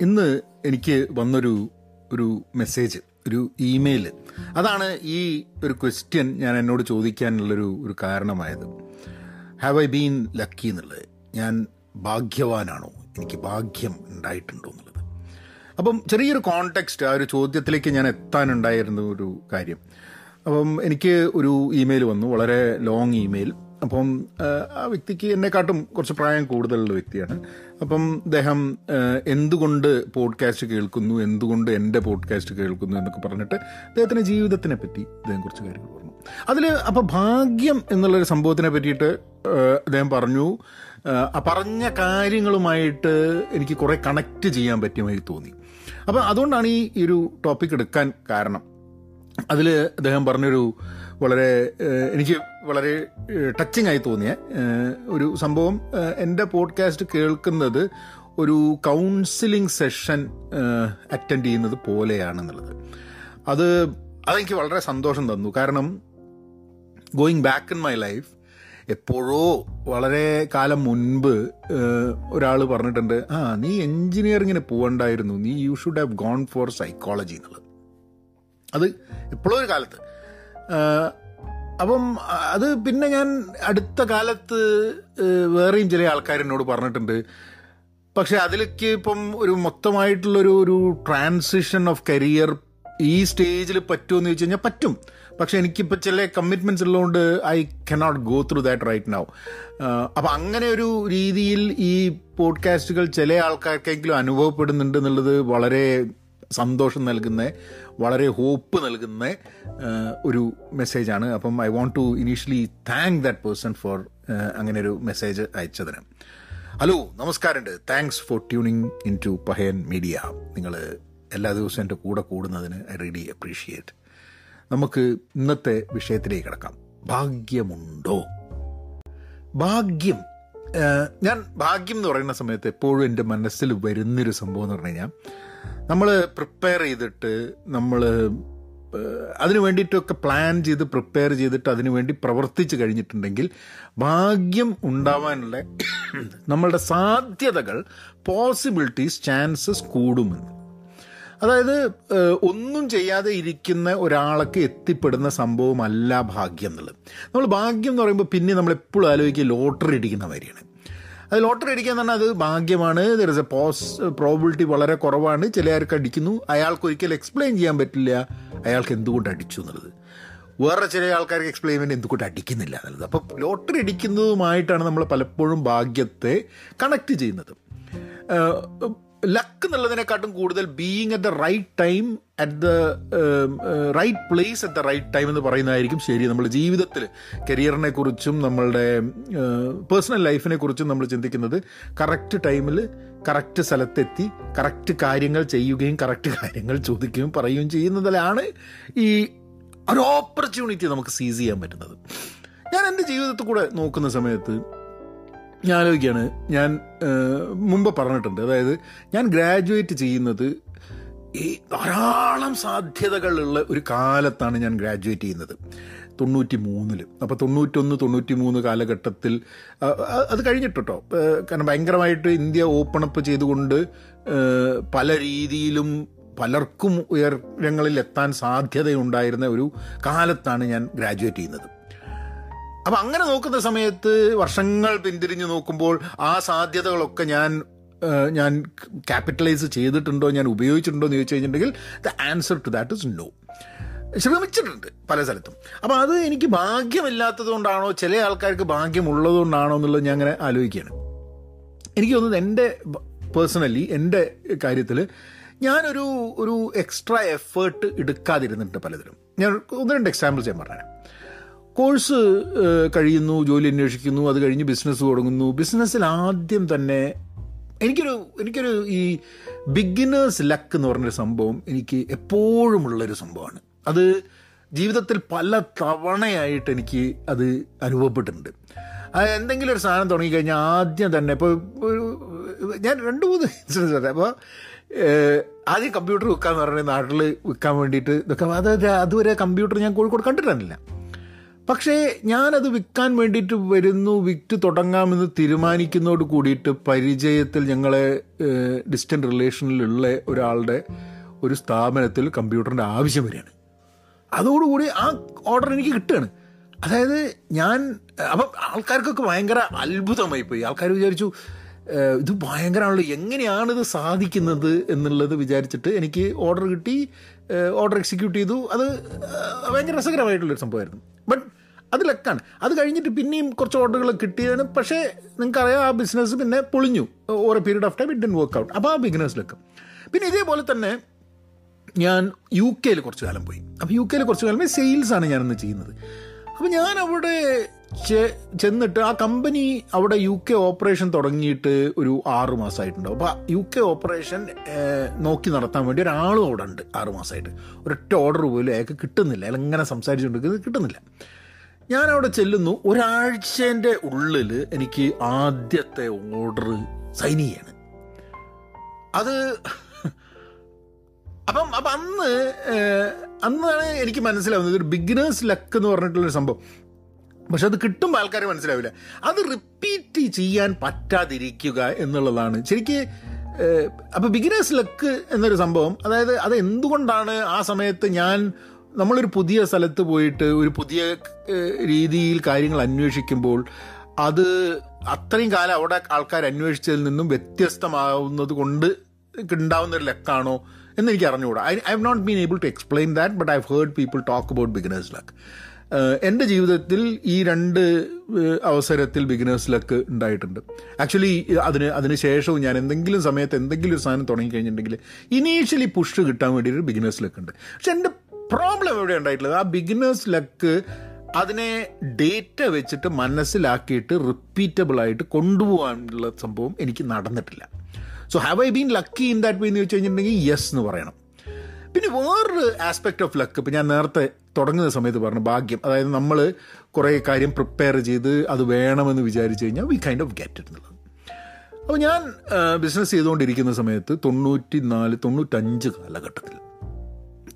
ഇന്ന് എനിക്ക് വന്നൊരു ഒരു മെസ്സേജ് ഒരു ഇമെയിൽ അതാണ് ഈ ഒരു ക്വസ്റ്റ്യൻ ഞാൻ എന്നോട് ചോദിക്കാനുള്ളൊരു ഒരു കാരണമായത്. ഹാവ് ഐ ബീൻ ലക്കി എന്നുള്ളത്? ഞാൻ ഭാഗ്യവാനാണോ? എനിക്ക് ഭാഗ്യം ഉണ്ടായിട്ടുണ്ടോ എന്നുള്ളത്. അപ്പം ചെറിയൊരു കോണ്ടെക്സ്റ്റ് ആ ഒരു ചോദ്യത്തിലേക്ക് ഞാൻ എത്താനുണ്ടായിരുന്ന ഒരു കാര്യം. അപ്പം എനിക്ക് ഒരു ഇമെയിൽ വന്നു വളരെ ലോങ് ഇമെയിൽ അപ്പം ആ, വ്യക്തിക്ക് എന്നെക്കാട്ടും കുറച്ച് പ്രായം കൂടുതലുള്ള വ്യക്തിയാണ്. അപ്പം അദ്ദേഹം എന്തുകൊണ്ട് പോഡ്കാസ്റ്റ് കേൾക്കുന്നു എന്തുകൊണ്ട് എന്റെ പോഡ്കാസ്റ്റ് കേൾക്കുന്നു എന്നൊക്കെ പറഞ്ഞിട്ട് അദ്ദേഹത്തിന്റെ ജീവിതത്തിനെ പറ്റി അദ്ദേഹം കുറച്ച് കാര്യങ്ങൾ പറഞ്ഞു. അതിൽ അപ്പോൾ ഭാഗ്യം എന്നുള്ളൊരു സംഭവത്തിനെ പറ്റിയിട്ട് അദ്ദേഹം പറഞ്ഞു പറഞ്ഞ കാര്യങ്ങളുമായിട്ട് എനിക്ക് കുറേ കണക്റ്റ് ചെയ്യാൻ പറ്റുമായി തോന്നി. അപ്പം അതുകൊണ്ടാണ് ഈ ഒരു ടോപ്പിക് എടുക്കാൻ കാരണം. അതിൽ അദ്ദേഹം പറഞ്ഞൊരു വളരെ എനിക്ക് വളരെ ടച്ചിങ് ആയി തോന്നിയ. ഒരു സംഭവം എന്റെ പോഡ്കാസ്റ്റ് കേൾക്കുന്നത് ഒരു കൗൺസിലിംഗ് സെഷൻ അറ്റൻഡ് ചെയ്യുന്നത് പോലെയാണെന്നുള്ളത്. അത് അതെനിക്ക് വളരെ സന്തോഷം തന്നു. കാരണം going back in my life എപ്പോഴോ വളരെ കാലം മുൻപ് ഒരാൾ പറഞ്ഞിട്ടുണ്ട് ആ നീ എൻജിനീയറിങ്ങിന് പോകണ്ടായിരുന്നു നീ you should have gone for psychology എന്നുള്ളത്. അത് എപ്പോഴോ ഒരു കാലത്ത്. അപ്പം അത് പിന്നെ ഞാൻ അടുത്ത കാലത്ത് വേറെയും ചില ആൾക്കാർ എന്നോട് പറഞ്ഞിട്ടുണ്ട്. പക്ഷെ അതിലേക്ക് ഇപ്പം ഒരു മൊത്തമായിട്ടുള്ളൊരു ഒരു ട്രാൻസിഷൻ ഓഫ് കരിയർ ഈ സ്റ്റേജിൽ പറ്റുമെന്ന് ചോദിച്ചു കഴിഞ്ഞാൽ പറ്റും. പക്ഷെ എനിക്കിപ്പോൾ ചില കമ്മിറ്റ്മെന്റ്സ് ഉള്ളതുകൊണ്ട് I cannot go through that right now അപ്പം അങ്ങനെ ഒരു രീതിയിൽ ഈ പോഡ്കാസ്റ്റുകൾ ചില ആൾക്കാർക്കെങ്കിലും അനുഭവപ്പെടുന്നുണ്ട് എന്നുള്ളത് വളരെ സന്തോഷം നൽകുന്ന വളരെ ഹോപ്പ് നൽകുന്ന ഒരു മെസ്സേജാണ് അപ്പം I want to initially thank that person for അങ്ങനെ ഒരു മെസ്സേജ് അയച്ചതിന്. ഹലോ നമസ്കാരമുണ്ട്. Thanks for tuning in to Pahayan media നിങ്ങൾ എല്ലാ ദിവസവും എന്റെ കൂടെ കൂടുന്നതിന് ഐ റിയലി അപ്രീഷിയേറ്റ് നമുക്ക് ഇന്നത്തെ വിഷയത്തിലേക്ക് കിടക്കാം. ഭാഗ്യമുണ്ടോ? ഭാഗ്യം ഞാൻ ഭാഗ്യം എന്ന് പറയുന്ന സമയത്ത് എപ്പോഴും എന്റെ മനസ്സിൽ വരുന്നൊരു സംഭവം എന്ന് പറഞ്ഞു കഴിഞ്ഞാൽ നമ്മൾ പ്രിപ്പയർ ചെയ്തിട്ട് നമ്മൾ അതിനു വേണ്ടിയിട്ടൊക്കെ പ്ലാൻ ചെയ്ത് പ്രിപ്പയർ ചെയ്തിട്ട് അതിനു വേണ്ടി പ്രവർത്തിച്ച് കഴിഞ്ഞിട്ടുണ്ടെങ്കിൽ ഭാഗ്യം ഉണ്ടാവാനുള്ള നമ്മളുടെ സാധ്യതകൾ പോസിബിലിറ്റീസ് ചാൻസസ് കൂടുമെന്ന്. അതായത് ഒന്നും ചെയ്യാതെ ഇരിക്കുന്ന ഒരാൾക്ക് എത്തിപ്പെടുന്ന സംഭവമല്ല ഭാഗ്യം എന്നുള്ളത്. നമ്മൾ ഭാഗ്യം എന്ന് പറയുമ്പോൾ പിന്നെ നമ്മൾ എപ്പോഴും ആലോചിക്കുക ലോട്ടറി അടിക്കുന്ന അത് ലോട്ടറി അടിക്കുക എന്ന് പറഞ്ഞാൽ അത് ഭാഗ്യമാണ്. There is a pause probability വളരെ കുറവാണ്. ചിലർക്ക് അടിക്കുന്നു. അയാൾക്ക് ഒരിക്കലും എക്സ്പ്ലെയിൻ ചെയ്യാൻ പറ്റില്ല. അയാൾക്ക് എന്തുകൊണ്ട് അടിച്ചു എന്നുള്ളത്. വേറെ ചില ആൾക്കാർക്ക് എക്സ്പ്ലെയിൻ വേണ്ടി എന്തുകൊണ്ട് അടിക്കുന്നില്ല എന്നുള്ളത്. അപ്പോൾ ലോട്ടറി അടിക്കുന്നതുമായിട്ടാണ് നമ്മൾ പലപ്പോഴും ഭാഗ്യത്തെ കണക്ട് ചെയ്യുന്നത്. ലക്ക് എന്നുള്ളതിനെക്കാട്ടും കൂടുതൽ being at the right time at the right place at the right time എന്ന് പറയുന്നതായിരിക്കും ശരി. നമ്മുടെ ജീവിതത്തിൽ കരിയറിനെ കുറിച്ചും നമ്മളുടെ പേഴ്സണൽ ലൈഫിനെ കുറിച്ചും നമ്മൾ ചിന്തിക്കുന്നത് കറക്റ്റ് ടൈമിൽ കറക്റ്റ് സ്ഥലത്തെത്തി കറക്റ്റ് കാര്യങ്ങൾ ചെയ്യുകയും കറക്റ്റ് കാര്യങ്ങൾ ചോദിക്കുകയും പറയുകയും ചെയ്യുന്നതിലാണ് ഈ ഒരു ഓപ്പർച്യൂണിറ്റി നമുക്ക് സീസ് ചെയ്യാൻ പറ്റുന്നത്. ഞാൻ എന്റെ ജീവിതത്തിൽ കൂടെ നോക്കുന്ന സമയത്ത് ഞാൻ ആലോചിക്കുകയാണ്. ഞാൻ മുമ്പ് പറഞ്ഞിട്ടുണ്ട്. അതായത് ഞാൻ ഗ്രാജുവേറ്റ് ചെയ്യുന്നത് ഈ ധാരാളം സാധ്യതകളുള്ള ഒരു കാലത്താണ് ഞാൻ ഗ്രാജുവേറ്റ് ചെയ്യുന്നത്. തൊണ്ണൂറ്റി മൂന്നിൽ അപ്പോൾ തൊണ്ണൂറ്റൊന്ന് തൊണ്ണൂറ്റി മൂന്ന് കാലഘട്ടത്തിൽ അത് കഴിഞ്ഞിട്ടോ കാരണം ഭയങ്കരമായിട്ട് ഇന്ത്യ ഓപ്പൺ അപ്പ് ചെയ്തുകൊണ്ട് പല രീതിയിലും പലർക്കും ഉയരങ്ങളിൽ എത്താൻ സാധ്യതയുണ്ടായിരുന്ന ഒരു കാലത്താണ് ഞാൻ ഗ്രാജുവേറ്റ് ചെയ്യുന്നത്. അപ്പം അങ്ങനെ നോക്കുന്ന സമയത്ത് വർഷങ്ങൾ പിന്തിരിഞ്ഞ് നോക്കുമ്പോൾ ആ സാധ്യതകളൊക്കെ ഞാൻ ഞാൻ ക്യാപിറ്റലൈസ് ചെയ്തിട്ടുണ്ടോ ഞാൻ ഉപയോഗിച്ചിട്ടുണ്ടോ എന്ന് ചോദിച്ചു കഴിഞ്ഞിട്ടുണ്ടെങ്കിൽ the answer to that is no ശ്രമിച്ചിട്ടുണ്ട് പല സ്ഥലത്തും. അപ്പോൾ അത് എനിക്ക് ഭാഗ്യമില്ലാത്തത് കൊണ്ടാണോ ചില ആൾക്കാർക്ക് ഭാഗ്യമുള്ളത് കൊണ്ടാണോ എന്നുള്ളത് ഞാൻ അങ്ങനെ ആലോചിക്കുകയാണ്. എനിക്ക് തോന്നുന്നത് എന്റെ പേഴ്സണലി എന്റെ കാര്യത്തിൽ ഞാനൊരു ഒരു എക്സ്ട്രാ എഫേർട്ട് എടുക്കാതിരുന്നിട്ട് പലതിലും. ഞാൻ ഒന്ന് രണ്ട് എക്സാമ്പിൾസ് ഞാൻ പറഞ്ഞുതരാം. കോഴ്സ് കഴിയുന്നു ജോലി അന്വേഷിക്കുന്നു അത് കഴിഞ്ഞ് ബിസിനസ് തുടങ്ങുന്നു. ബിസിനസ്സിൽ ആദ്യം തന്നെ എനിക്കൊരു എനിക്കൊരു ഈ ബിഗിനേഴ്സ് ലക്ക് എന്ന് പറഞ്ഞൊരു സംഭവം എനിക്ക് എപ്പോഴും ഉള്ളൊരു സംഭവമാണ്. അത് ജീവിതത്തിൽ പല തവണയായിട്ട് എനിക്ക് അത് അനുഭവപ്പെട്ടിട്ടുണ്ട്. അത് എന്തെങ്കിലും ഒരു സാധനം തുടങ്ങിക്കഴിഞ്ഞാൽ ആദ്യം തന്നെ ഇപ്പോൾ ഞാൻ രണ്ട് മൂന്ന് ഇൻസിഡൻസ് പറയാം. അപ്പോൾ ആദ്യം കമ്പ്യൂട്ടർ വിൽക്കാന്ന് പറഞ്ഞ നാട്ടിൽ വിൽക്കാൻ വേണ്ടിയിട്ട് ഇതൊക്കെ അതായത് അതുവരെ കമ്പ്യൂട്ടർ ഞാൻ കോഴിക്കോട് കണ്ടിട്ടില്ല പക്ഷേ ഞാനത് വിൽക്കാൻ വേണ്ടിയിട്ട് വരുന്നു വിറ്റ് തുടങ്ങാമെന്ന് തീരുമാനിക്കുന്നതോട് കൂടിയിട്ട് പരിചയത്തിൽ ഞങ്ങളെ ഡിസ്റ്റന്റ് റിലേഷനിലുള്ള ഒരാളുടെ ഒരു സ്ഥാപനത്തിൽ കമ്പ്യൂട്ടറിന്റെ ആവശ്യം വരികയാണ്. അതോടുകൂടി ആ ഓർഡർ എനിക്ക് കിട്ടുകയാണ്. അതായത് ഞാൻ അപ്പം ആൾക്കാർക്കൊക്കെ ഭയങ്കര അത്ഭുതമായി പോയി. ആൾക്കാർ വിചാരിച്ചു ഇത് ഭയങ്കരമാണല്ലോ എങ്ങനെയാണ് ഇത് സാധിക്കുന്നത് എന്നുള്ളത് വിചാരിച്ചിട്ട് എനിക്ക് ഓർഡർ കിട്ടി ഓർഡർ എക്സിക്യൂട്ട് ചെയ്തു. അത് ഭയങ്കര രസകരമായിട്ടുള്ളൊരു സംഭവമായിരുന്നു. ബട്ട് അത് ലക്കാണ്. അത് കഴിഞ്ഞിട്ട് പിന്നെയും കുറച്ച് ഓർഡറുകൾ കിട്ടിയതാണ്. പക്ഷേ നിങ്ങൾക്കറിയാം ആ ബിസിനസ് പിന്നെ പൊളിഞ്ഞു. ഓരോ period of time it didn't work out അപ്പോൾ ആ ബിഗിനേഴ്സ് ലക്ക്. പിന്നെ ഇതേപോലെ തന്നെ ഞാൻ യു കെയിൽ കുറച്ച് കാലം പോയി. അപ്പോൾ യു കെയിൽ കുറച്ച് കാലം സെയിൽസാണ് ഞാനിന്ന് ചെയ്യുന്നത്. അപ്പോൾ ഞാൻ അവിടെ ചെന്നിട്ട് ആ കമ്പനി അവിടെ യു കെ ഓപ്പറേഷൻ തുടങ്ങിയിട്ട് ഒരു ആറ് മാസമായിട്ടുണ്ടാവും. അപ്പോൾ യു കെ ഓപ്പറേഷൻ നോക്കി നടത്താൻ വേണ്ടി ഒരാളും അവിടെ ഉണ്ട് ആറ് മാസമായിട്ട്. ഒരൊറ്റ ഓർഡർ പോലും അയാൾക്ക് കിട്ടുന്നില്ല. അയാൾ എങ്ങനെ സംസാരിച്ചുകൊണ്ടിരിക്കുന്നത് കിട്ടുന്നില്ല. ഞാൻ ചെല്ലുന്നു. ഒരാഴ്ചന്റെ ഉള്ളിൽ എനിക്ക് ആദ്യത്തെ ഓർഡർ സൈൻ ചെയ്യാണ്. അത് അപ്പം അപ്പം അന്ന് അന്നാണ് എനിക്ക് മനസ്സിലാവുന്നത് ഒരു ബിഗിനേഴ്സ് ലക്ക് എന്ന് പറഞ്ഞിട്ടുള്ളൊരു സംഭവം. പക്ഷെ അത് കിട്ടുമ്പോൾ ആൾക്കാർ മനസ്സിലാവില്ല. അത് റിപ്പീറ്റ് ചെയ്യാൻ പറ്റാതിരിക്കുക എന്നുള്ളതാണ്. ശരിക്ക് അപ്പോൾ ബിഗിനേഴ്സ് ലക്ക് എന്നൊരു സംഭവം അതായത് അത് എന്തുകൊണ്ടാണ് ആ സമയത്ത് ഞാൻ നമ്മളൊരു പുതിയ സ്ഥലത്ത് പോയിട്ട് ഒരു പുതിയ രീതിയിൽ കാര്യങ്ങൾ അന്വേഷിക്കുമ്പോൾ അത് അത്രയും കാലം അവിടെ ആൾക്കാർ അന്വേഷിച്ചതിൽ നിന്നും വ്യത്യസ്തമാവുന്നത് കൊണ്ട് ഉണ്ടാവുന്ന ഒരു ലക്കാണോ എന്ന് എനിക്ക് അറിഞ്ഞുകൂടാ. I I have not been able to explain that but I heard people talk about beginner's luck എന്റെ ജീവിതത്തിൽ ഈ രണ്ട് അവസരത്തിൽ ബിഗിനേഴ്സ് ലക്ക് ഉണ്ടായിട്ടുണ്ട്. ആക്ച്വലി അതിന് അതിന് ശേഷവും ഞാൻ എന്തെങ്കിലും സമയത്ത് എന്തെങ്കിലും ഒരു സാധനം തുടങ്ങി കഴിഞ്ഞിട്ടുണ്ടെങ്കിൽ ഇനീഷ്യലി പുഷ് കിട്ടാൻ വേണ്ടി ഒരു ബിഗിനേഴ്സ് ലക്ക് ഉണ്ട്. പക്ഷെ എന്റെ പ്രോബ്ലം എവിടെ ഉണ്ടായിട്ടുള്ളത്? ആ ബിഗിനേഴ്സ് ലക്ക് അതിനെ ഡേറ്റ വെച്ചിട്ട് മനസ്സിലാക്കിയിട്ട് റിപ്പീറ്റബിൾ ആയിട്ട് കൊണ്ടുപോകാനുള്ള സംഭവം എനിക്ക് നടന്നിട്ടില്ല. So have I been lucky in that way എന്ന് വെച്ച് കഴിഞ്ഞിട്ടുണ്ടെങ്കിൽ യെസ് എന്ന് പറയണം. പിന്നെ വേറൊരു ആസ്പെക്ട് ഓഫ് ലക്ക് ഇപ്പം ഞാൻ നേരത്തെ തുടങ്ങുന്ന സമയത്ത് പറഞ്ഞു ഭാഗ്യം അതായത് നമ്മൾ കുറേ കാര്യം പ്രിപ്പയർ ചെയ്ത് അത് വേണമെന്ന് വിചാരിച്ചു കഴിഞ്ഞാൽ we kind of get it എന്നുള്ളത്. അപ്പോൾ ഞാൻ ബിസിനസ് ചെയ്തുകൊണ്ടിരിക്കുന്ന സമയത്ത് തൊണ്ണൂറ്റി നാല് തൊണ്ണൂറ്റഞ്ച് കാലഘട്ടത്തിൽ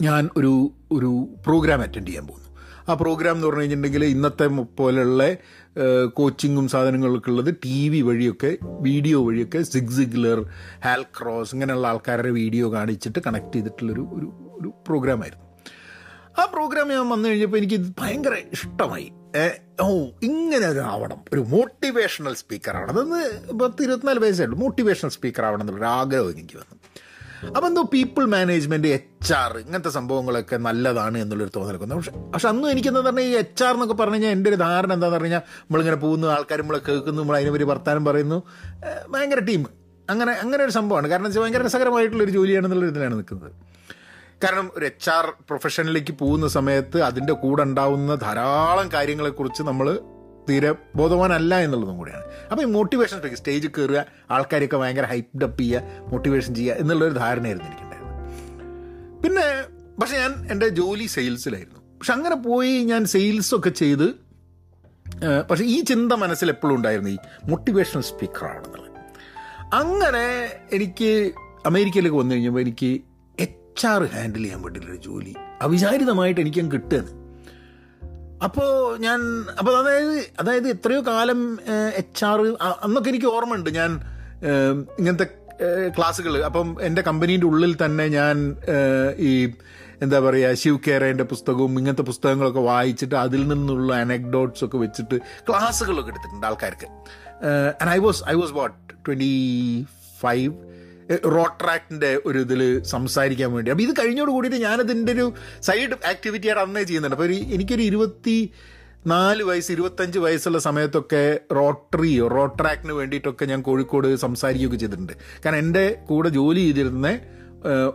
ഞാൻ ഒരു ഒരു പ്രോഗ്രാം അറ്റൻഡ് ചെയ്യാൻ പോകുന്നു. ആ പ്രോഗ്രാം എന്ന് പറഞ്ഞു കഴിഞ്ഞിട്ടുണ്ടെങ്കിൽ ഇന്നത്തെ പോലെയുള്ള കോച്ചിങ്ങും സാധനങ്ങളൊക്കെ ഉള്ളത് ടി വി വഴിയൊക്കെ വീഡിയോ വഴിയൊക്കെ സിഗ്സിഗ്ലർ ഹാൽ ക്രോസ് ഇങ്ങനെയുള്ള ആൾക്കാരുടെ വീഡിയോ കാണിച്ചിട്ട് കണക്ട് ചെയ്തിട്ടുള്ളൊരു ഒരു ഒരു പ്രോഗ്രാമായിരുന്നു ആ പ്രോഗ്രാം ഞാൻ വന്നു കഴിഞ്ഞപ്പോൾ എനിക്ക് ഭയങ്കര ഇഷ്ടമായി. ഓ ഇങ്ങനെ ഒരു ആവണം. ഒരു മോട്ടിവേഷണൽ സ്പീക്കർ ആവണം. അതൊന്ന് പത്ത് ഇരുപത്തിനാല് ഉള്ളൂ. മോട്ടിവേഷണൽ സ്പീക്കർ ആവണം എന്നുള്ളൊരു ആഗ്രഹം എനിക്ക് വന്നു. അപ്പം എന്തോ പീപ്പിൾ മാനേജ്മെന്റ് എച്ച് ആർ ഇങ്ങനത്തെ സംഭവങ്ങളൊക്കെ നല്ലതാണ് എന്നുള്ളൊരു തോന്നലൊക്കെ പക്ഷെ പക്ഷെ എനിക്ക് എനിക്കെന്താ പറഞ്ഞാൽ ഈ എച്ച് ആർ എന്നൊക്കെ പറഞ്ഞു കഴിഞ്ഞാൽ എന്റെ ഒരു ധാരണ എന്താണെന്ന് പറഞ്ഞു കഴിഞ്ഞാൽ നമ്മളിങ്ങനെ പോകുന്നു ആൾക്കാർ നമ്മളെ കേൾക്കുന്നു നമ്മൾ അതിനെ പറ്റി വർത്താനം പറയുന്നു. ഭയങ്കര ടീം അങ്ങനെ അങ്ങനെ ഒരു സംഭവമാണ്. കാരണം വെച്ചാൽ ഭയങ്കര രസകരമായിട്ടുള്ളൊരു ജോലിയാണെന്നുള്ള ഇതിലാണ് നിൽക്കുന്നത്. കാരണം ഒരു എച്ച് ആർ പ്രൊഫഷനിലേക്ക് പോകുന്ന സമയത്ത് അതിന്റെ കൂടെ ഉണ്ടാവുന്ന ധാരാളം കാര്യങ്ങളെക്കുറിച്ച് നമ്മൾ തീരെ ബോധവാനല്ല എന്നുള്ളതും കൂടിയാണ്. അപ്പോൾ ഈ മോട്ടിവേഷൻ സ്പീക്കർ സ്റ്റേജിൽ കയറുക ആൾക്കാരെയൊക്കെ ഭയങ്കര ഹൈപ്ഡപ്പ് ചെയ്യുക മോട്ടിവേഷൻ ചെയ്യുക എന്നുള്ളൊരു ധാരണയായിരുന്നു എനിക്കുണ്ടായിരുന്നത്. പിന്നെ പക്ഷെ ഞാൻ എന്റെ ജോലി സെയിൽസിലായിരുന്നു പക്ഷെ അങ്ങനെ പോയി ഞാൻ സെയിൽസൊക്കെ ചെയ്ത് പക്ഷെ ഈ ചിന്ത മനസ്സിൽ എപ്പോഴും ഉണ്ടായിരുന്നു ഈ മോട്ടിവേഷണൽ സ്പീക്കർ ആണെന്നുള്ളത് അങ്ങനെ എനിക്ക് അമേരിക്കയിലേക്ക് വന്നു കഴിഞ്ഞപ്പോൾ എനിക്ക് എച്ച് ആർ ഹാൻഡിൽ ചെയ്യാൻ വേണ്ടിയിട്ടുള്ളൊരു ജോലി അവിചാരിതമായിട്ട് എനിക്ക് കിട്ടുകയാണ്. അപ്പോൾ ഞാൻ അപ്പോൾ അതായത് അതായത് എത്രയോ കാലം എച്ച് ആർ അന്നൊക്കെ എനിക്ക് ഓർമ്മയുണ്ട് ഞാൻ ഇങ്ങനത്തെ ക്ലാസ്സുകൾ അപ്പം എന്റെ കമ്പനീന്റെ ഉള്ളിൽ തന്നെ ഞാൻ ഈ എന്താ പറയുക ശിവ് കേരേന്റെ പുസ്തകവും ഇങ്ങനത്തെ പുസ്തകങ്ങളൊക്കെ വായിച്ചിട്ട് അതിൽ നിന്നുള്ള അനക്ഡോട്ട്സ് ഒക്കെ വെച്ചിട്ട് ക്ലാസ്സുകളൊക്കെ എടുത്തിട്ടുണ്ട് ആൾക്കാർക്ക്. And I was I was what twenty five റോട്രാക്ടിന്റെ ഒരു ഇതിൽ സംസാരിക്കാൻ വേണ്ടി. അപ്പോൾ ഇത് കഴിഞ്ഞോട് കൂടിയിട്ട് ഞാനതിന്റെ ഒരു സൈഡ് ആക്ടിവിറ്റിയായിട്ട് അന്നേ ചെയ്യുന്നുണ്ട്. അപ്പോൾ ഒരു എനിക്കൊരു ഇരുപത്തി നാല് വയസ്സ് ഇരുപത്തഞ്ച് വയസ്സുള്ള സമയത്തൊക്കെ റോട്ടറിയോ റോട്രാക്ടിന് വേണ്ടിയിട്ടൊക്കെ ഞാൻ കോഴിക്കോട് സംസാരിക്കുകയൊക്കെ ചെയ്തിട്ടുണ്ട്. കാരണം എന്റെ കൂടെ ജോലി ചെയ്തിരുന്ന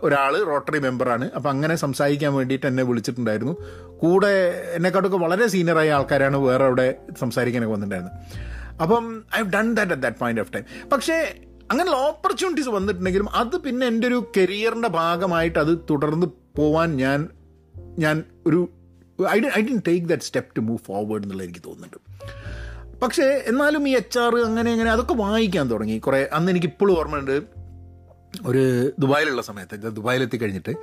ഒരാൾ റോട്ടറി മെമ്പറാണ്. അപ്പം അങ്ങനെ സംസാരിക്കാൻ വേണ്ടിയിട്ട് എന്നെ വിളിച്ചിട്ടുണ്ടായിരുന്നു. കൂടെ എന്നെക്കാട്ടൊക്കെ വളരെ സീനിയറായ ആൾക്കാരാണ് വേറെ അവിടെ സംസാരിക്കാനൊക്കെ വന്നിട്ടുണ്ടായിരുന്നത്. അപ്പം I have done that at that point of time പക്ഷേ അങ്ങനെയുള്ള ഓപ്പർച്യൂണിറ്റീസ് വന്നിട്ടുണ്ടെങ്കിലും അത് പിന്നെ എന്റെ ഒരു കരിയറിന്റെ ഭാഗമായിട്ട് അത് തുടർന്ന് പോവാൻ ഞാൻ ഞാൻ ഒരു I I didn't take that step to move forward എന്നുള്ള എനിക്ക് തോന്നുന്നുണ്ട്. പക്ഷേ എന്നാലും ഈ എച്ച് ആർ അങ്ങനെ അങ്ങനെ അതൊക്കെ വായിക്കാൻ തുടങ്ങി. കുറേ അന്ന് എനിക്ക് ഇപ്പോഴും ഓർമ്മയുണ്ട്. ഒരു ദുബായിലുള്ള സമയത്ത് ദുബായിലെത്തി കഴിഞ്ഞിട്ട്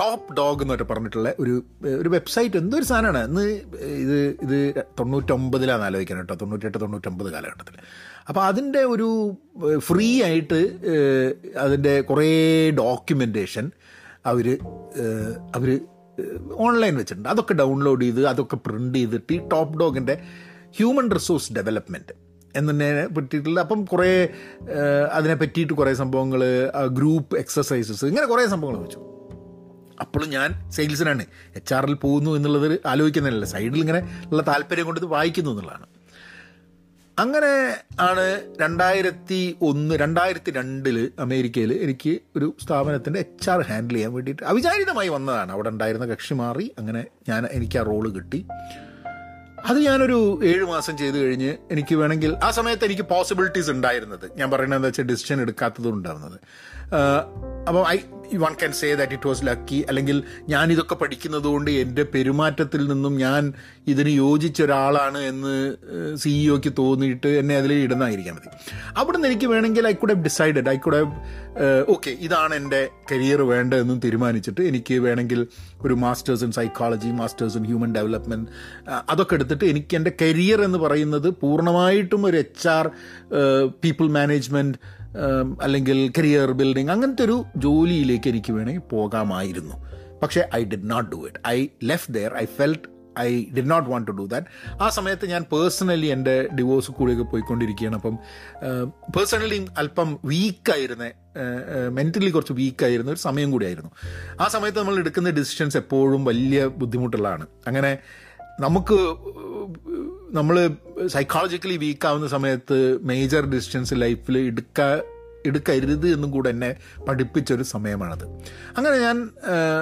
ടോപ്പ് ഡോഗ് എന്നൊക്കെ പറഞ്ഞിട്ടുള്ള ഒരു ഒരു വെബ്സൈറ്റ് എന്തോ ഒരു സാധനമാണ്. ഇന്ന് ഇത് ഇത് തൊണ്ണൂറ്റൊമ്പതിലാണ് ആലോചിക്കണം കേട്ടോ. തൊണ്ണൂറ്റെട്ട് തൊണ്ണൂറ്റൊമ്പത് കാലഘട്ടത്തിൽ. അപ്പോൾ അതിന്റെ ഒരു ഫ്രീ ആയിട്ട് അതിന്റെ കുറേ ഡോക്യുമെന്റേഷൻ അവർ അവർ ഓൺലൈൻ വെച്ചിട്ടുണ്ട്. അതൊക്കെ ഡൗൺലോഡ് ചെയ്ത് അതൊക്കെ പ്രിന്റ് ചെയ്തിട്ട് ഈ ടോപ്പ് ഡോഗിന്റെ ഹ്യൂമൻ റിസോഴ്സ് ഡെവലപ്മെന്റ് എന്നതിനെ പറ്റിയിട്ടുള്ള അപ്പം കുറേ അതിനെ പറ്റിയിട്ട് കുറേ സംഭവങ്ങൾ ഗ്രൂപ്പ് എക്സസൈസസ് ഇങ്ങനെ കുറേ സംഭവങ്ങൾ വെച്ചു. അപ്പോഴും ഞാൻ സെയിൽസിനാണ്. എച്ച് ആറിൽ പോകുന്നു എന്നുള്ളത് ആലോചിക്കുന്നില്ല സൈഡിൽ ഇങ്ങനെ ഉള്ള താല്പര്യം കൊണ്ട് വായിക്കുന്നു എന്നുള്ളതാണ്. അങ്ങനെ ആണ് രണ്ടായിരത്തി ഒന്ന് രണ്ടായിരത്തി രണ്ടിൽ അമേരിക്കയിൽ എനിക്ക് ഒരു സ്ഥാപനത്തിന്റെ എച്ച് ആർ ഹാൻഡിൽ ചെയ്യാൻ വേണ്ടിയിട്ട് അവിചാരിതമായി വന്നതാണ്. അവിടെ ഉണ്ടായിരുന്ന കക്ഷി മാറി അങ്ങനെ ഞാൻ എനിക്ക് ആ റോൾ കിട്ടി. അത് ഞാനൊരു ഏഴ് മാസം ചെയ്ത് കഴിഞ്ഞ് എനിക്ക് വേണമെങ്കിൽ ആ സമയത്ത് എനിക്ക് പോസിബിലിറ്റീസ് ഉണ്ടായിരുന്നത്. ഞാൻ പറയുന്നത് എന്താ വെച്ചാൽ ഡിസിഷൻ എടുക്കാത്തത് ഉണ്ടാവുന്നത് അപ്പോൾ I one can say that it was lucky അല്ലെങ്കിൽ ഞാൻ ഇതൊക്കെ പഠിക്കുന്നത് കൊണ്ട് എന്റെ പെരുമാറ്റത്തിൽ നിന്നും ഞാൻ ഇതിന് യോജിച്ച ഒരാളാണ് എന്ന് സിഇഒക്ക് തോന്നിയിട്ട് എന്നെ അതിൽ ഇടുന്നതായിരിക്കാൻ മതി. അവിടുന്ന് എനിക്ക് വേണമെങ്കിൽ I could have decided I could have okay ഇതാണ് എന്റെ കരിയർ വേണ്ടതെന്നും തീരുമാനിച്ചിട്ട് എനിക്ക് വേണമെങ്കിൽ ഒരു masters in psychology masters in human development അതൊക്കെ എടുത്തിട്ട് എനിക്ക് എന്റെ കരിയർ എന്ന് പറയുന്നത് പൂർണമായിട്ടും ഒരു എച്ച് ആർ പീപ്പിൾ മാനേജ്മെന്റ് അല്ലെങ്കിൽ കരിയർ ബിൽഡിങ് അങ്ങനത്തെ ഒരു ജോലിയിലേക്ക് എനിക്ക് വേണമെങ്കിൽ പോകാമായിരുന്നു. പക്ഷേ I did not do it I left there I felt I did not want to do that ആ സമയത്ത് ഞാൻ പേഴ്സണലി എന്റെ ഡിവോഴ്സ് കൂടെയൊക്കെ പോയിക്കൊണ്ടിരിക്കുകയാണ്. അപ്പം പേഴ്സണലി അല്പം വീക്കായിരുന്ന മെന്റലി കുറച്ച് വീക്കായിരുന്ന ഒരു സമയം കൂടിയായിരുന്നു. ആ സമയത്ത് നമ്മൾ എടുക്കുന്ന ഡിസിഷൻസ് എപ്പോഴും വലിയ ബുദ്ധിമുട്ടുള്ളതാണ് അങ്ങനെ നമുക്ക് നമ്മൾ സൈക്കോളജിക്കലി വീക്ക് ആവുന്ന സമയത്ത് മേജർ ഡിസിഷൻസ് ലൈഫിൽ എടുക്ക എടുക്കരുത് എന്നും കൂടെ എന്നെ പഠിപ്പിച്ചൊരു സമയമാണത്. അങ്ങനെ ഞാൻ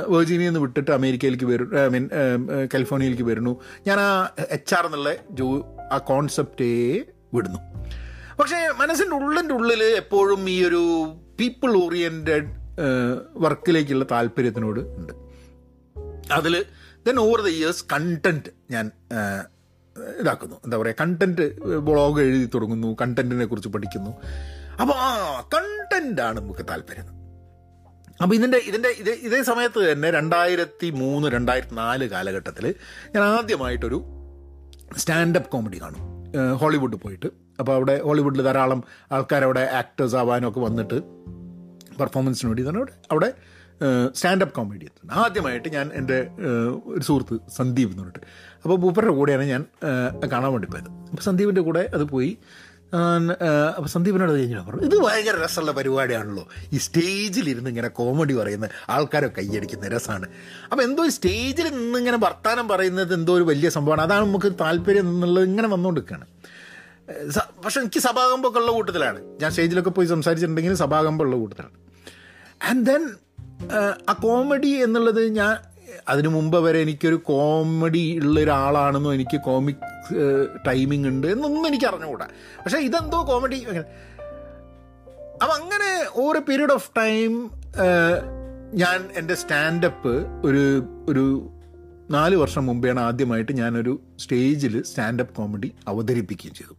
വെർജീനിയയിൽ നിന്ന് വിട്ടിട്ട് അമേരിക്കയിലേക്ക് വരും ഐ മീൻ കാലിഫോർണിയയിലേക്ക് വരുന്നു. ഞാൻ ആ എച്ച് ആർ എന്നുള്ള ജോ ആ കോൺസെപ്റ്റേ വിടുന്നു. പക്ഷേ മനസ്സിന്റെ ഉള്ളിന്റെ ഉള്ളിൽ എപ്പോഴും ഈ ഒരു പീപ്പിൾ ഓറിയന്റഡ് വർക്കിലേക്കുള്ള താല്പര്യത്തിനോട് ഉണ്ട്. അതിൽ then over the years content ഞാൻ ഇതാക്കുന്നു. എന്താ പറയുക കണ്ടന്റ് ബ്ലോഗ് എഴുതി തുടങ്ങുന്നു കണ്ടന്റിനെ കുറിച്ച് പഠിക്കുന്നു. അപ്പോൾ ആ കണ്ടന്റാണ് നമുക്ക് താല്പര്യം. അപ്പോൾ ഇതിന്റെ ഇതിന്റെ ഇതേ ഇതേ സമയത്ത് തന്നെ രണ്ടായിരത്തി മൂന്ന് രണ്ടായിരത്തി നാല് കാലഘട്ടത്തിൽ ഞാൻ ആദ്യമായിട്ടൊരു സ്റ്റാൻഡപ്പ് കോമഡി കാണും. ഹോളിവുഡിൽ ഹോളിവുഡ് പോയിട്ട്. അപ്പോൾ അവിടെ ഹോളിവുഡിൽ ധാരാളം ആൾക്കാരവിടെ ആക്ടേഴ്സ് ആവാനൊക്കെ വന്നിട്ട് പെർഫോമൻസിന് വേണ്ടി തന്നെ അവിടെ അവിടെ സ്റ്റാൻഡപ്പ് കോമഡി എത്തുന്നത് ആദ്യമായിട്ട് ഞാൻ എന്റെ ഒരു സുഹൃത്ത് സന്ദീപ് എന്ന് പറഞ്ഞിട്ട്. അപ്പോൾ മൂപ്പരുടെ കൂടെയാണ് ഞാൻ കാണാൻ വേണ്ടി പോയത്. അപ്പോൾ സന്ദീപിന്റെ കൂടെ അത് പോയി. അപ്പോൾ സന്ദീപിനോട് കഴിഞ്ഞാൽ പറഞ്ഞു ഇത് ഭയങ്കര രസമുള്ള പരിപാടിയാണല്ലോ. ഈ സ്റ്റേജിലിരുന്ന് ഇങ്ങനെ കോമഡി പറയുന്ന ആൾക്കാരെ കൈയടിക്കുന്ന രസമാണ് അപ്പോൾ എന്തോ സ്റ്റേജിൽ നിന്ന് ഇങ്ങനെ വർത്താനം പറയുന്നത് എന്തോ ഒരു വലിയ സംഭവമാണ്. അതാണ് നമുക്ക് താല്പര്യം എന്നുള്ളത് ഇങ്ങനെ വന്നുകൊണ്ടിരിക്കുകയാണ്. പക്ഷെ എനിക്ക് സഭാകമ്പൊക്കെ ഉള്ള കൂട്ടത്തിലാണ്. ഞാൻ സ്റ്റേജിലൊക്കെ പോയി സംസാരിച്ചിട്ടുണ്ടെങ്കിൽ സഭാകമ്പുള്ള കൂട്ടത്തിലാണ്. ആൻഡ് ദെൻ ആ കോമഡി എന്നുള്ളത് ഞാൻ അതിനു മുമ്പ് വരെ എനിക്കൊരു കോമഡി ഉള്ള ഒരാളാണെന്നോ എനിക്ക് കോമിക് ടൈമിംഗ് ഉണ്ട് എന്നൊന്നും എനിക്ക് അറിഞ്ഞുകൂടാ. പക്ഷേ ഇതെന്തോ കോമഡി അപ്പം അങ്ങനെ ഓരോ പീരീഡ് ഓഫ് ടൈം ഞാൻ എന്റെ സ്റ്റാൻഡപ്പ് ഒരു ഒരു നാല് വർഷം മുമ്പെയാണ് ആദ്യമായിട്ട് ഞാനൊരു സ്റ്റേജിൽ സ്റ്റാൻഡപ്പ് കോമഡി അവതരിപ്പിക്കുകയും ചെയ്തു.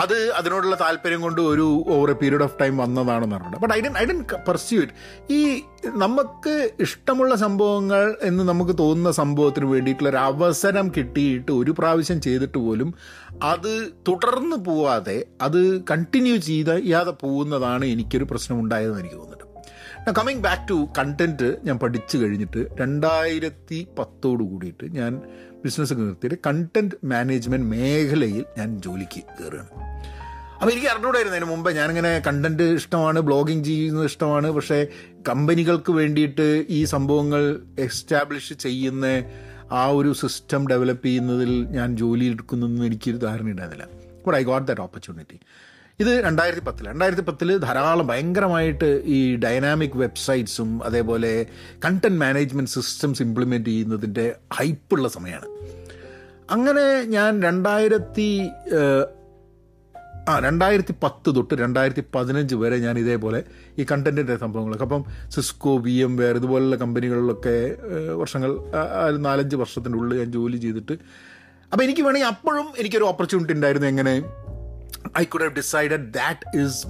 അത് അതിനോടുള്ള താല്പര്യം കൊണ്ട് ഒരു over a period of time വന്നതാണെന്ന് പറഞ്ഞിട്ട് but I didn't I didn't pursue it ഈ നമുക്ക് ഇഷ്ടമുള്ള സംഭവങ്ങൾ എന്ന് നമുക്ക് തോന്നുന്ന സംഭവത്തിന് വേണ്ടിയിട്ടുള്ള ഒരു അവസരം കിട്ടിയിട്ട് ഒരു പ്രാവശ്യം ചെയ്തിട്ട് പോലും അത് തുടർന്ന് പോവാതെ അത് കണ്ടിന്യൂ ചെയ്യാതെ പോകുന്നതാണ് എനിക്കൊരു പ്രശ്നം ഉണ്ടായതെന്ന് എനിക്ക് തോന്നുന്നുണ്ട്. കമ്മിങ് ബാക്ക് ടു കണ്ടന്റ് ഞാൻ പഠിച്ചു കഴിഞ്ഞിട്ട് രണ്ടായിരത്തി പത്തോട് കൂടിയിട്ട് ഞാൻ ബിസിനസ് നിർത്തിയിട്ട് കണ്ടന്റ് മാനേജ്മെന്റ് മേഖലയിൽ ഞാൻ ജോലിക്ക് കയറുകയാണ് അപ്പോൾ എനിക്ക് അറിഞ്ഞൂടായിരുന്നു അതിന് മുമ്പ് ഞാനിങ്ങനെ കണ്ടന്റ് ഇഷ്ടമാണ് ബ്ലോഗിങ് ചെയ്യുന്നത് ഇഷ്ടമാണ്. പക്ഷേ കമ്പനികൾക്ക് വേണ്ടിയിട്ട് ഈ സംഭവങ്ങൾ എസ്റ്റാബ്ലിഷ് ചെയ്യുന്ന ആ ഒരു സിസ്റ്റം ഡെവലപ്പ് ചെയ്യുന്നതിൽ ഞാൻ ജോലി എടുക്കുന്നതെന്ന് എനിക്കൊരു ധാരണ ഉണ്ടായിരുന്നില്ല but I got that opportunity ഇത് രണ്ടായിരത്തി പത്തിൽ രണ്ടായിരത്തി പത്തിൽ ധാരാളം ഭയങ്കരമായിട്ട് ഈ ഡൈനാമിക് വെബ്സൈറ്റ്സും അതേപോലെ കണ്ടന്റ് മാനേജ്മെന്റ് സിസ്റ്റംസ് ഇംപ്ലിമെന്റ് ചെയ്യുന്നതിന്റെ ഹൈപ്പുള്ള സമയമാണ് അങ്ങനെ ഞാൻ രണ്ടായിരത്തി ആ രണ്ടായിരത്തി പത്ത് തൊട്ട് രണ്ടായിരത്തി പതിനഞ്ച് വരെ ഞാൻ ഇതേപോലെ ഈ കണ്ടന്റിന്റെ സംഭവങ്ങളൊക്കെ. അപ്പം സിസ്കോ വി എം വെയർ ഇതുപോലുള്ള കമ്പനികളിലൊക്കെ വർഷങ്ങൾ നാലഞ്ച് വർഷത്തിന്റെ ഉള്ളിൽ ഞാൻ ജോലി ചെയ്തിട്ട്. അപ്പോൾ എനിക്ക് വേണമെങ്കിൽ അപ്പോഴും എനിക്കൊരു ഓപ്പർച്യൂണിറ്റി ഉണ്ടായിരുന്നു എങ്ങനെ I could have decided that is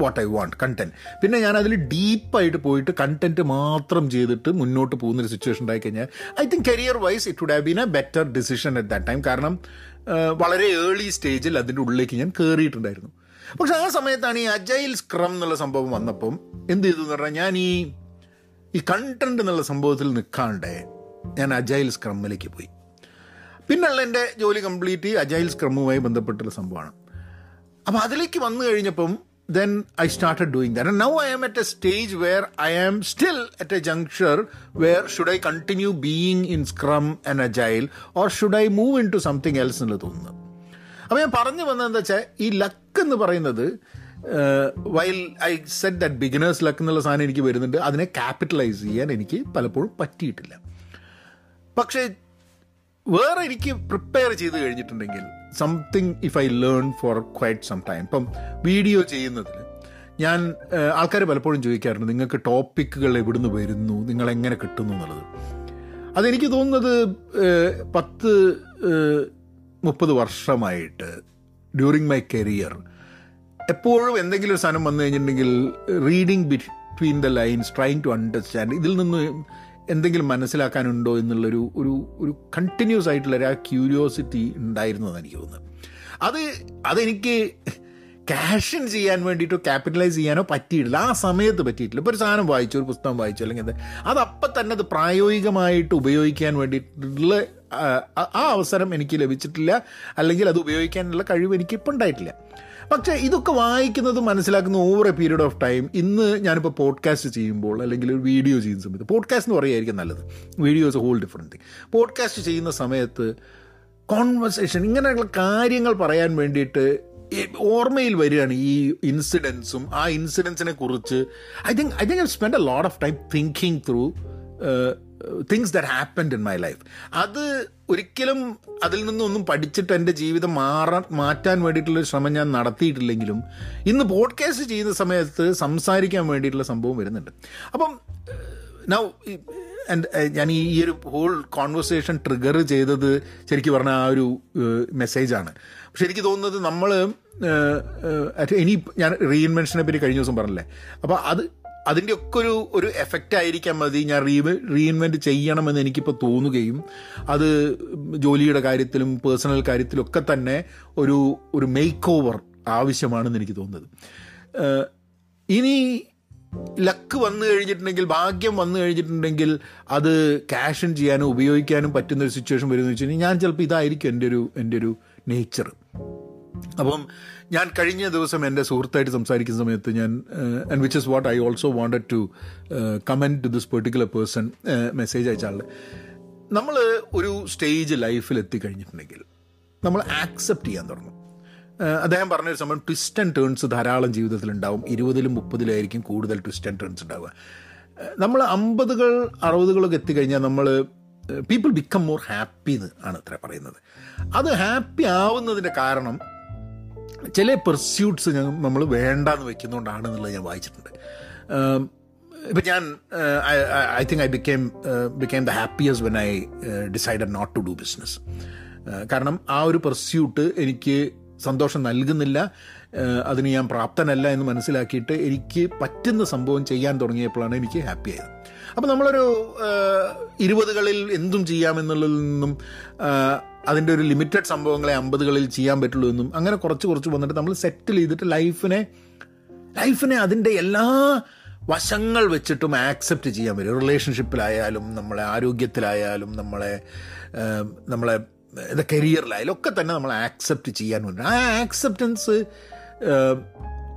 what I want content പിന്നെ ഞാൻ അതിൽ ഡീപ്പായിട്ട് പോയിട്ട് കണ്ടന്റ് മാത്രം ചെയ്തിട്ട് മുന്നോട്ട് പോകുന്നൊരു സിറ്റുവേഷൻ ഉണ്ടായി കഴിഞ്ഞാൽ I think career wise it would have been a better decision at that time കാരണം വളരെ ഏർലി സ്റ്റേജിൽ അതിന്റെ ഉള്ളിലേക്ക് ഞാൻ കയറിയിട്ടുണ്ടായിരുന്നു പക്ഷെ ആ സമയത്താണ് ഈ അജൈൽ സ്ക്രം എന്നുള്ള സംഭവം വന്നപ്പം എന്ത് ചെയ്തു എന്ന് പറഞ്ഞാൽ ഞാൻ ഈ ഈ കണ്ടന്റ് എന്നുള്ള സംഭവത്തിൽ നിൽക്കാണ്ട് ഞാൻ അജൈൽ സ്ക്രമ്മിലേക്ക് പോയി. പിന്നുള്ള എന്റെ ജോലി കംപ്ലീറ്റ് അജൈൽ സ്ക്രമ്മുമായി ബന്ധപ്പെട്ടുള്ള സംഭവമാണ്. അപ്പോൾ അതിലേക്ക് വന്നു കഴിഞ്ഞപ്പം then then I doing that. And now I am at a stage where I am still at a juncture where should I continue being in Scrum and or should I move into something else എന്നുള്ളത് തോന്നുന്നു അപ്പോൾ ഞാൻ പറഞ്ഞു വന്നതെന്താ വെച്ചാൽ ഈ luck എന്ന് പറയുന്നത് while I said that beginner's luck എന്നുള്ള സാധനം എനിക്ക് വരുന്നുണ്ട് അതിനെ ക്യാപിറ്റലൈസ് ചെയ്യാൻ എനിക്ക് പലപ്പോഴും പറ്റിയിട്ടില്ല പക്ഷേ വേറെ എനിക്ക് പ്രിപ്പയർ ചെയ്ത് കഴിഞ്ഞിട്ടുണ്ടെങ്കിൽ something if I learn for quite some time ഇപ്പം വീഡിയോ ചെയ്യുന്നതിൽ ഞാൻ ആൾക്കാർ പലപ്പോഴും ചോദിക്കാറുണ്ട് നിങ്ങൾക്ക് ടോപ്പിക്കുകൾ എവിടുന്ന് വരുന്നു? നിങ്ങൾ എങ്ങനെ കിട്ടുന്നു എന്നുള്ളത്? അതെനിക്ക് തോന്നുന്നത് പത്ത് മുപ്പത് വർഷമായിട്ട് ഡ്യൂറിങ് മൈ കരിയർ എപ്പോഴും എന്തെങ്കിലും ഒരു സാധനം വന്നു കഴിഞ്ഞിട്ടുണ്ടെങ്കിൽ reading between the lines trying to understand ഇതിൽ നിന്ന് എന്തെങ്കിലും മനസ്സിലാക്കാനുണ്ടോ എന്നുള്ളൊരു ഒരു ഒരു കണ്ടിന്യൂസ് ആയിട്ടുള്ളൊരു ആ ക്യൂരിയോസിറ്റി ഉണ്ടായിരുന്നതെന്ന് എനിക്ക് തോന്നുന്നത്. അത് അതെനിക്ക് ക്യാഷൻ ചെയ്യാൻ വേണ്ടിയിട്ടോ ക്യാപിറ്റലൈസ് ചെയ്യാനോ പറ്റിയിട്ടില്ല. ആ സമയത്ത് പറ്റിയിട്ടില്ല. ഇപ്പോൾ ഒരു സാധനം വായിച്ചു ഒരു പുസ്തകം വായിച്ചു അല്ലെങ്കിൽ അത് അപ്പം തന്നെ അത് പ്രായോഗികമായിട്ട് ഉപയോഗിക്കാൻ വേണ്ടിയിട്ടുള്ള ആ അവസരം എനിക്ക് ലഭിച്ചിട്ടില്ല. അല്ലെങ്കിൽ അത് ഉപയോഗിക്കാനുള്ള കഴിവ് എനിക്ക് ഇപ്പം ഉണ്ടായിട്ടില്ല. പക്ഷേ ഇതൊക്കെ വായിക്കുന്നത് മനസ്സിലാക്കുന്ന over a period of time ഇന്ന് ഞാനിപ്പോൾ പോഡ്കാസ്റ്റ് ചെയ്യുമ്പോൾ അല്ലെങ്കിൽ ഒരു വീഡിയോ ചെയ്യുന്ന സമയത്ത് പോഡ്കാസ്റ്റ് എന്ന് പറയുമായിരിക്കും നല്ലത്. Video is whole different thing podcast ചെയ്യുന്ന സമയത്ത് കോൺവെർസേഷൻ ഇങ്ങനെയുള്ള കാര്യങ്ങൾ പറയാൻ വേണ്ടിയിട്ട് ഓർമ്മയിൽ വരികയാണ് ഈ ഇൻസിഡൻസും ആ ഇൻസിഡൻസിനെ കുറിച്ച്. I think I think I spend a lot of time thinking through things that happened in my life അത് ഒരിക്കലും അതിൽ നിന്നൊന്നും പഠിച്ചിട്ട് എന്റെ ജീവിതം മാറാൻ മാറ്റാൻ വേണ്ടിയിട്ടുള്ളൊരു ശ്രമം ഞാൻ നടത്തിയിട്ടില്ലെങ്കിലും ഇന്ന് പോഡ്കാസ്റ്റ് ചെയ്യുന്ന സമയത്ത് സംസാരിക്കാൻ വേണ്ടിയിട്ടുള്ള സംഭവം വരുന്നുണ്ട്. അപ്പം നൗ ഞാൻ ഈ ഒരു ഹോൾ കോൺവെർസേഷൻ ട്രിഗർ ചെയ്തത് ശരിക്കും പറഞ്ഞാൽ ആ ഒരു മെസ്സേജാണ് പക്ഷെ എനിക്ക് തോന്നുന്നത് നമ്മൾ ഇനി ഞാൻ റീഇൻവെൻഷനെ പറ്റി കഴിഞ്ഞ ദിവസം പറഞ്ഞല്ലേ? അപ്പോൾ അത് അതിന്റെ ഒക്കെ ഒരു ഒരു എഫക്റ്റ് ആയിരിക്കാൻ മതി. ഞാൻ റീ റീഇൻവെന്റ് ചെയ്യണമെന്ന് എനിക്കിപ്പോൾ തോന്നുകയും അത് ജോലിയുടെ കാര്യത്തിലും പേഴ്സണൽ കാര്യത്തിലും ഒക്കെ തന്നെ ഒരു ഒരു മേക്ക് ഓവർ ആവശ്യമാണെന്ന് എനിക്ക് തോന്നുന്നത്. ഇനി ലക്ക് വന്നു കഴിഞ്ഞിട്ടുണ്ടെങ്കിൽ ഭാഗ്യം വന്നു കഴിഞ്ഞിട്ടുണ്ടെങ്കിൽ അത് ക്യാഷൻ ചെയ്യാനും ഉപയോഗിക്കാനും പറ്റുന്ന ഒരു സിറ്റുവേഷൻ വരുമെന്ന് വെച്ച് കഴിഞ്ഞാൽ ഞാൻ ചിലപ്പോൾ ഇതായിരിക്കും എന്റെ ഒരു എന്റെ ഒരു നേച്ചർ അപ്പം ഞാൻ കഴിഞ്ഞ ദിവസം എന്റെ സുഹൃത്തായിട്ട് സംസാരിക്കുന്ന സമയത്ത് ഞാൻ and which is what I also wanted to comment to this particular person message അയച്ചാളുടെ നമ്മൾ ഒരു സ്റ്റേജ് ലൈഫിൽ എത്തിക്കഴിഞ്ഞിട്ടുണ്ടെങ്കിൽ നമ്മൾ ആക്സെപ്റ്റ് ചെയ്യാൻ തുടങ്ങും. അദ്ദേഹം പറഞ്ഞൊരു സമയം ട്വിസ്റ്റ് ആൻഡ് ടേൺസ് ധാരാളം ജീവിതത്തിൽ ഉണ്ടാവും ഇരുപതിലും മുപ്പതിലായിരിക്കും കൂടുതൽ ട്വിസ്റ്റ് ആൻഡ് ടേൺസ് ഉണ്ടാവുക. നമ്മൾ അമ്പതുകൾ അറുപതുകളൊക്കെ എത്തിക്കഴിഞ്ഞാൽ നമ്മൾ പീപ്പിൾ ബിക്കം മോർ ഹാപ്പി എന്ന് ആണ് അത്ര പറയുന്നത്. അത് ഹാപ്പി ആവുന്നതിന്റെ കാരണം ചില പെർസ്യൂട്ട്സ് ഞങ്ങൾ നമ്മൾ വേണ്ടാന്ന് വെക്കുന്നതുകൊണ്ടാണ് എന്നുള്ളത് ഞാൻ വായിച്ചിട്ടുണ്ട്. ഇപ്പം ഞാൻ I think I became became the happiest when I decide not to do business കാരണം ആ ഒരു പെർസ്യൂട്ട് എനിക്ക് സന്തോഷം നൽകുന്നില്ല. അതിന് ഞാൻ പ്രാപ്തനല്ല എന്ന് മനസ്സിലാക്കിയിട്ട് എനിക്ക് പറ്റുന്ന സംഭവം ചെയ്യാൻ തുടങ്ങിയപ്പോഴാണ് എനിക്ക് ഹാപ്പി ആയത്. അപ്പോൾ നമ്മളൊരു ഇരുപതുകളിൽ എന്തും ചെയ്യാമെന്നുള്ളതിൽ നിന്നും അതിന്റെ ഒരു ലിമിറ്റഡ് സംഭവങ്ങളെ അമ്പതുകളിൽ ചെയ്യാൻ പറ്റുള്ളൂ എന്നും അങ്ങനെ കുറച്ച് കുറച്ച് വന്നിട്ട് നമ്മൾ സെറ്റിൽ ചെയ്തിട്ട് ലൈഫിനെ ലൈഫിനെ അതിന്റെ എല്ലാ വശങ്ങൾ വെച്ചിട്ടും ആക്സെപ്റ്റ് ചെയ്യാൻ പറ്റും. റിലേഷൻഷിപ്പിലായാലും നമ്മളെ ആരോഗ്യത്തിലായാലും നമ്മളെ നമ്മളെ കരിയറിലായാലും ഒക്കെ തന്നെ നമ്മൾ ആക്സെപ്റ്റ് ചെയ്യാൻ പറ്റും ആ ആക്സെപ്റ്റൻസ്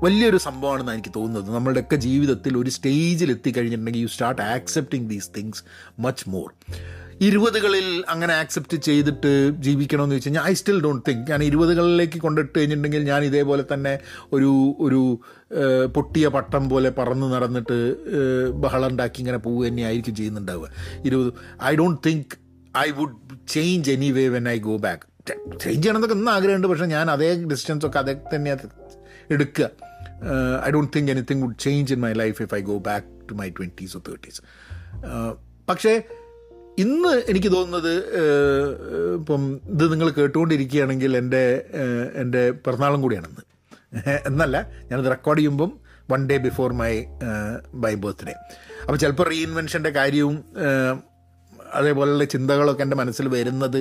വലിയൊരു സംഭവമാണെന്ന് എനിക്ക് തോന്നുന്നത്. നമ്മളുടെയൊക്കെ ജീവിതത്തിൽ ഒരു സ്റ്റേജിൽ എത്തിക്കഴിഞ്ഞിട്ടുണ്ടെങ്കിൽ you start accepting these things much more ഇരുപതുകളിൽ അങ്ങനെ ആക്സെപ്റ്റ് ചെയ്തിട്ട് ജീവിക്കണമെന്ന് വെച്ച് കഴിഞ്ഞാൽ ഐ സ്റ്റിൽ ഡോണ്ട് തിങ്ക് ഞാൻ ഇരുപതുകളിലേക്ക് കൊണ്ടിട്ട് കഴിഞ്ഞിട്ടുണ്ടെങ്കിൽ ഞാൻ ഇതേപോലെ തന്നെ ഒരു ഒരു പൊട്ടിയ പട്ടം പോലെ പറന്ന് നടന്നിട്ട് ബഹളം ഉണ്ടാക്കി ഇങ്ങനെ പോവുക തന്നെയായിരിക്കും ചെയ്യുന്നുണ്ടാവുക. ഇരുപത് I don't think I would change any way when I go back change ചെയ്യണമെന്നൊക്കെ ഒന്നും ആഗ്രഹമുണ്ട്. പക്ഷേ ഞാൻ അതേ ഡിസ്റ്റൻസ് ഒക്കെ അതേ തന്നെ എടുക്കുക. I don't think anything would change in my life if I go back to my twenties or thirties പക്ഷേ ഇന്ന് എനിക്ക് തോന്നുന്നത് ഇപ്പം ഇത് നിങ്ങൾ കേട്ടുകൊണ്ടിരിക്കുകയാണെങ്കിൽ എന്റെ എന്റെ പിറന്നാളും കൂടിയാണെന്ന്. എന്നല്ല ഞാനത് റെക്കോർഡ് ചെയ്യുമ്പം one day before my by birthday അപ്പോൾ ചിലപ്പോൾ റീഇൻവെൻഷന്റെ കാര്യവും അതേപോലെയുള്ള ചിന്തകളൊക്കെ എന്റെ മനസ്സിൽ വരുന്നത്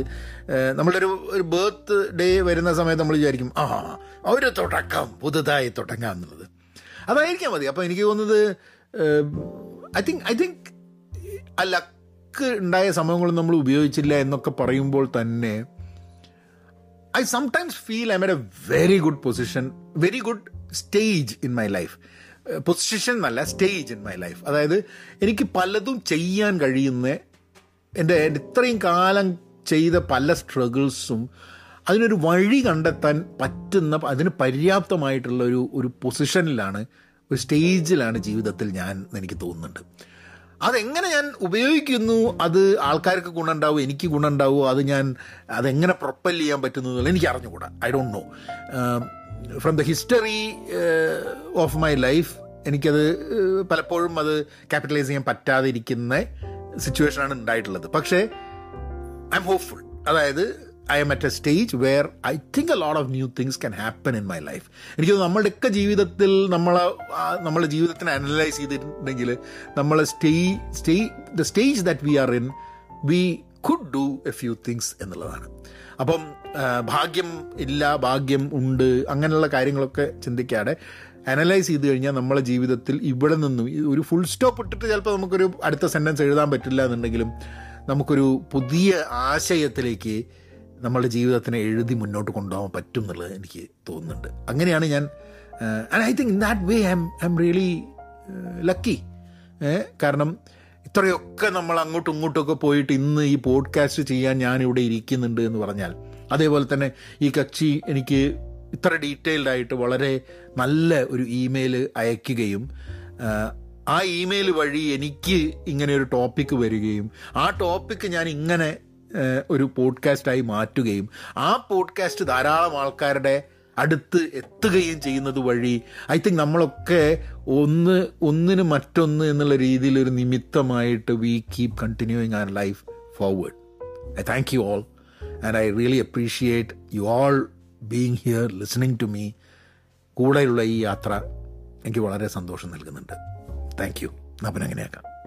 നമ്മളൊരു ഒരു ബർത്ത് ഡേ വരുന്ന സമയത്ത് നമ്മൾ വിചാരിക്കും ആ ഒരു തുടക്കം പുതുതായി തുടങ്ങാം എന്നുള്ളത്. അതായിരിക്കാം മതി. അപ്പോൾ എനിക്ക് തോന്നുന്നത് ഐ തിങ്ക് ഐ തിങ്ക് ആ ലക്ക് ഉണ്ടായ സംഭവങ്ങൾ നമ്മൾ ഉപയോഗിച്ചില്ല എന്നൊക്കെ പറയുമ്പോൾ തന്നെ I sometimes feel I made a very good position very good stage in my life position എന്നല്ല സ്റ്റേജ് ഇൻ മൈ ലൈഫ് അതായത് എനിക്ക് പലതും ചെയ്യാൻ കഴിയുന്ന എന്റെ ഇത്രയും കാലം ചെയ്ത പല സ്ട്രഗിൾസും അതിനൊരു വഴി കണ്ടെത്താൻ പറ്റുന്ന അതിന് പര്യാപ്തമായിട്ടുള്ള ഒരു ഒരു പൊസിഷനിലാണ് ഒരു സ്റ്റേജിലാണ് ജീവിതത്തിൽ ഞാൻ എനിക്ക് തോന്നുന്നുണ്ട്. അതെങ്ങനെ ഞാൻ ഉപയോഗിക്കുന്നു? അത് ആൾക്കാർക്ക് ഗുണമുണ്ടാവും? എനിക്ക് ഗുണമുണ്ടാവും? അത് ഞാൻ അതെങ്ങനെ പ്രൊപ്പൽ ചെയ്യാൻ പറ്റുന്നു എന്നുള്ളത് എനിക്ക് അറിഞ്ഞുകൂടാ. I don't know from the history of my life എനിക്കത് ഏഹ്, പലപ്പോഴും അത് ക്യാപിറ്റലൈസ് ചെയ്യാൻ പറ്റാതിരിക്കുന്ന സിറ്റുവേഷനാണ് ഉണ്ടായിട്ടുള്ളത്. പക്ഷേ ഐ എം ഹോപ്പ്ഫുൾ അതായത് I'm at a stage where I think a lot of new things can happen in my life എനിക്ക് നമ്മുടെയൊക്കെ ജീവിതത്തിൽ നമ്മളെ നമ്മളെ ജീവിതത്തിനെ അനലൈസ് ചെയ്തിട്ടുണ്ടെങ്കിൽ നമ്മളെ stay stay the stage that we are in we could do a few things എന്നുള്ളതാണ്. അപ്പം ഭാഗ്യം ഇല്ല ഭാഗ്യം ഉണ്ട് അങ്ങനെയുള്ള കാര്യങ്ങളൊക്കെ ചിന്തിക്കാതെ അനലൈസ് ചെയ്ത് കഴിഞ്ഞാൽ നമ്മളെ ജീവിതത്തിൽ ഇവിടെ നിന്നും ഒരു ഫുൾ സ്റ്റോപ്പ് ഇട്ടിട്ട് ചിലപ്പോൾ നമുക്കൊരു അടുത്ത സെന്റൻസ് എഴുതാൻ പറ്റില്ല എന്നുണ്ടെങ്കിലും നമുക്കൊരു പുതിയ ആശയത്തിലേക്ക് നമ്മളുടെ ജീവിതത്തിനെ എഴുതി മുന്നോട്ട് കൊണ്ടുപോകാൻ പറ്റും എന്നുള്ളത് എനിക്ക് തോന്നുന്നുണ്ട്. അങ്ങനെയാണ് ഞാൻ and I think in that way I'm I'm really lucky കാരണം ഇത്രയൊക്കെ നമ്മൾ അങ്ങോട്ടും ഇങ്ങോട്ടൊക്കെ പോയിട്ട് ഇന്ന് ഈ പോഡ്കാസ്റ്റ് ചെയ്യാൻ ഞാനിവിടെ ഇരിക്കുന്നുണ്ട് എന്ന് പറഞ്ഞാൽ അതേപോലെ തന്നെ ഈ കക്ഷി എനിക്ക് ഇത്ര ഡീറ്റെയിൽഡ് ആയിട്ട് വളരെ നല്ല ഒരു ഇമെയിൽ അയക്കുകയും ആ, ഇമെയിൽ വഴി എനിക്ക് ഇങ്ങനെ ഒരു ടോപ്പിക്ക് വരികയും ആ ടോപ്പിക്ക് ഞാൻ ഇങ്ങനെ ഒരു പോഡ്കാസ്റ്റായി മാറ്റുകയും ആ പോഡ്കാസ്റ്റ് ധാരാളം ആൾക്കാരുടെ അടുത്ത് എത്തുകയും ചെയ്യുന്നത് വഴി ഐ തിങ്ക് നമ്മളൊക്കെ ഒന്ന് ഒന്നിന് മറ്റൊന്ന് എന്നുള്ള രീതിയിൽ ഒരു നിമിത്തമായിട്ട് we keep continuing our life forward I thank you all and I really appreciate you all being here listening to me കൂടെയുള്ള ഈ യാത്ര എനിക്ക് വളരെ സന്തോഷം നൽകുന്നുണ്ട്. താങ്ക് യു അപ്പം അങ്ങനെയാക്കാം.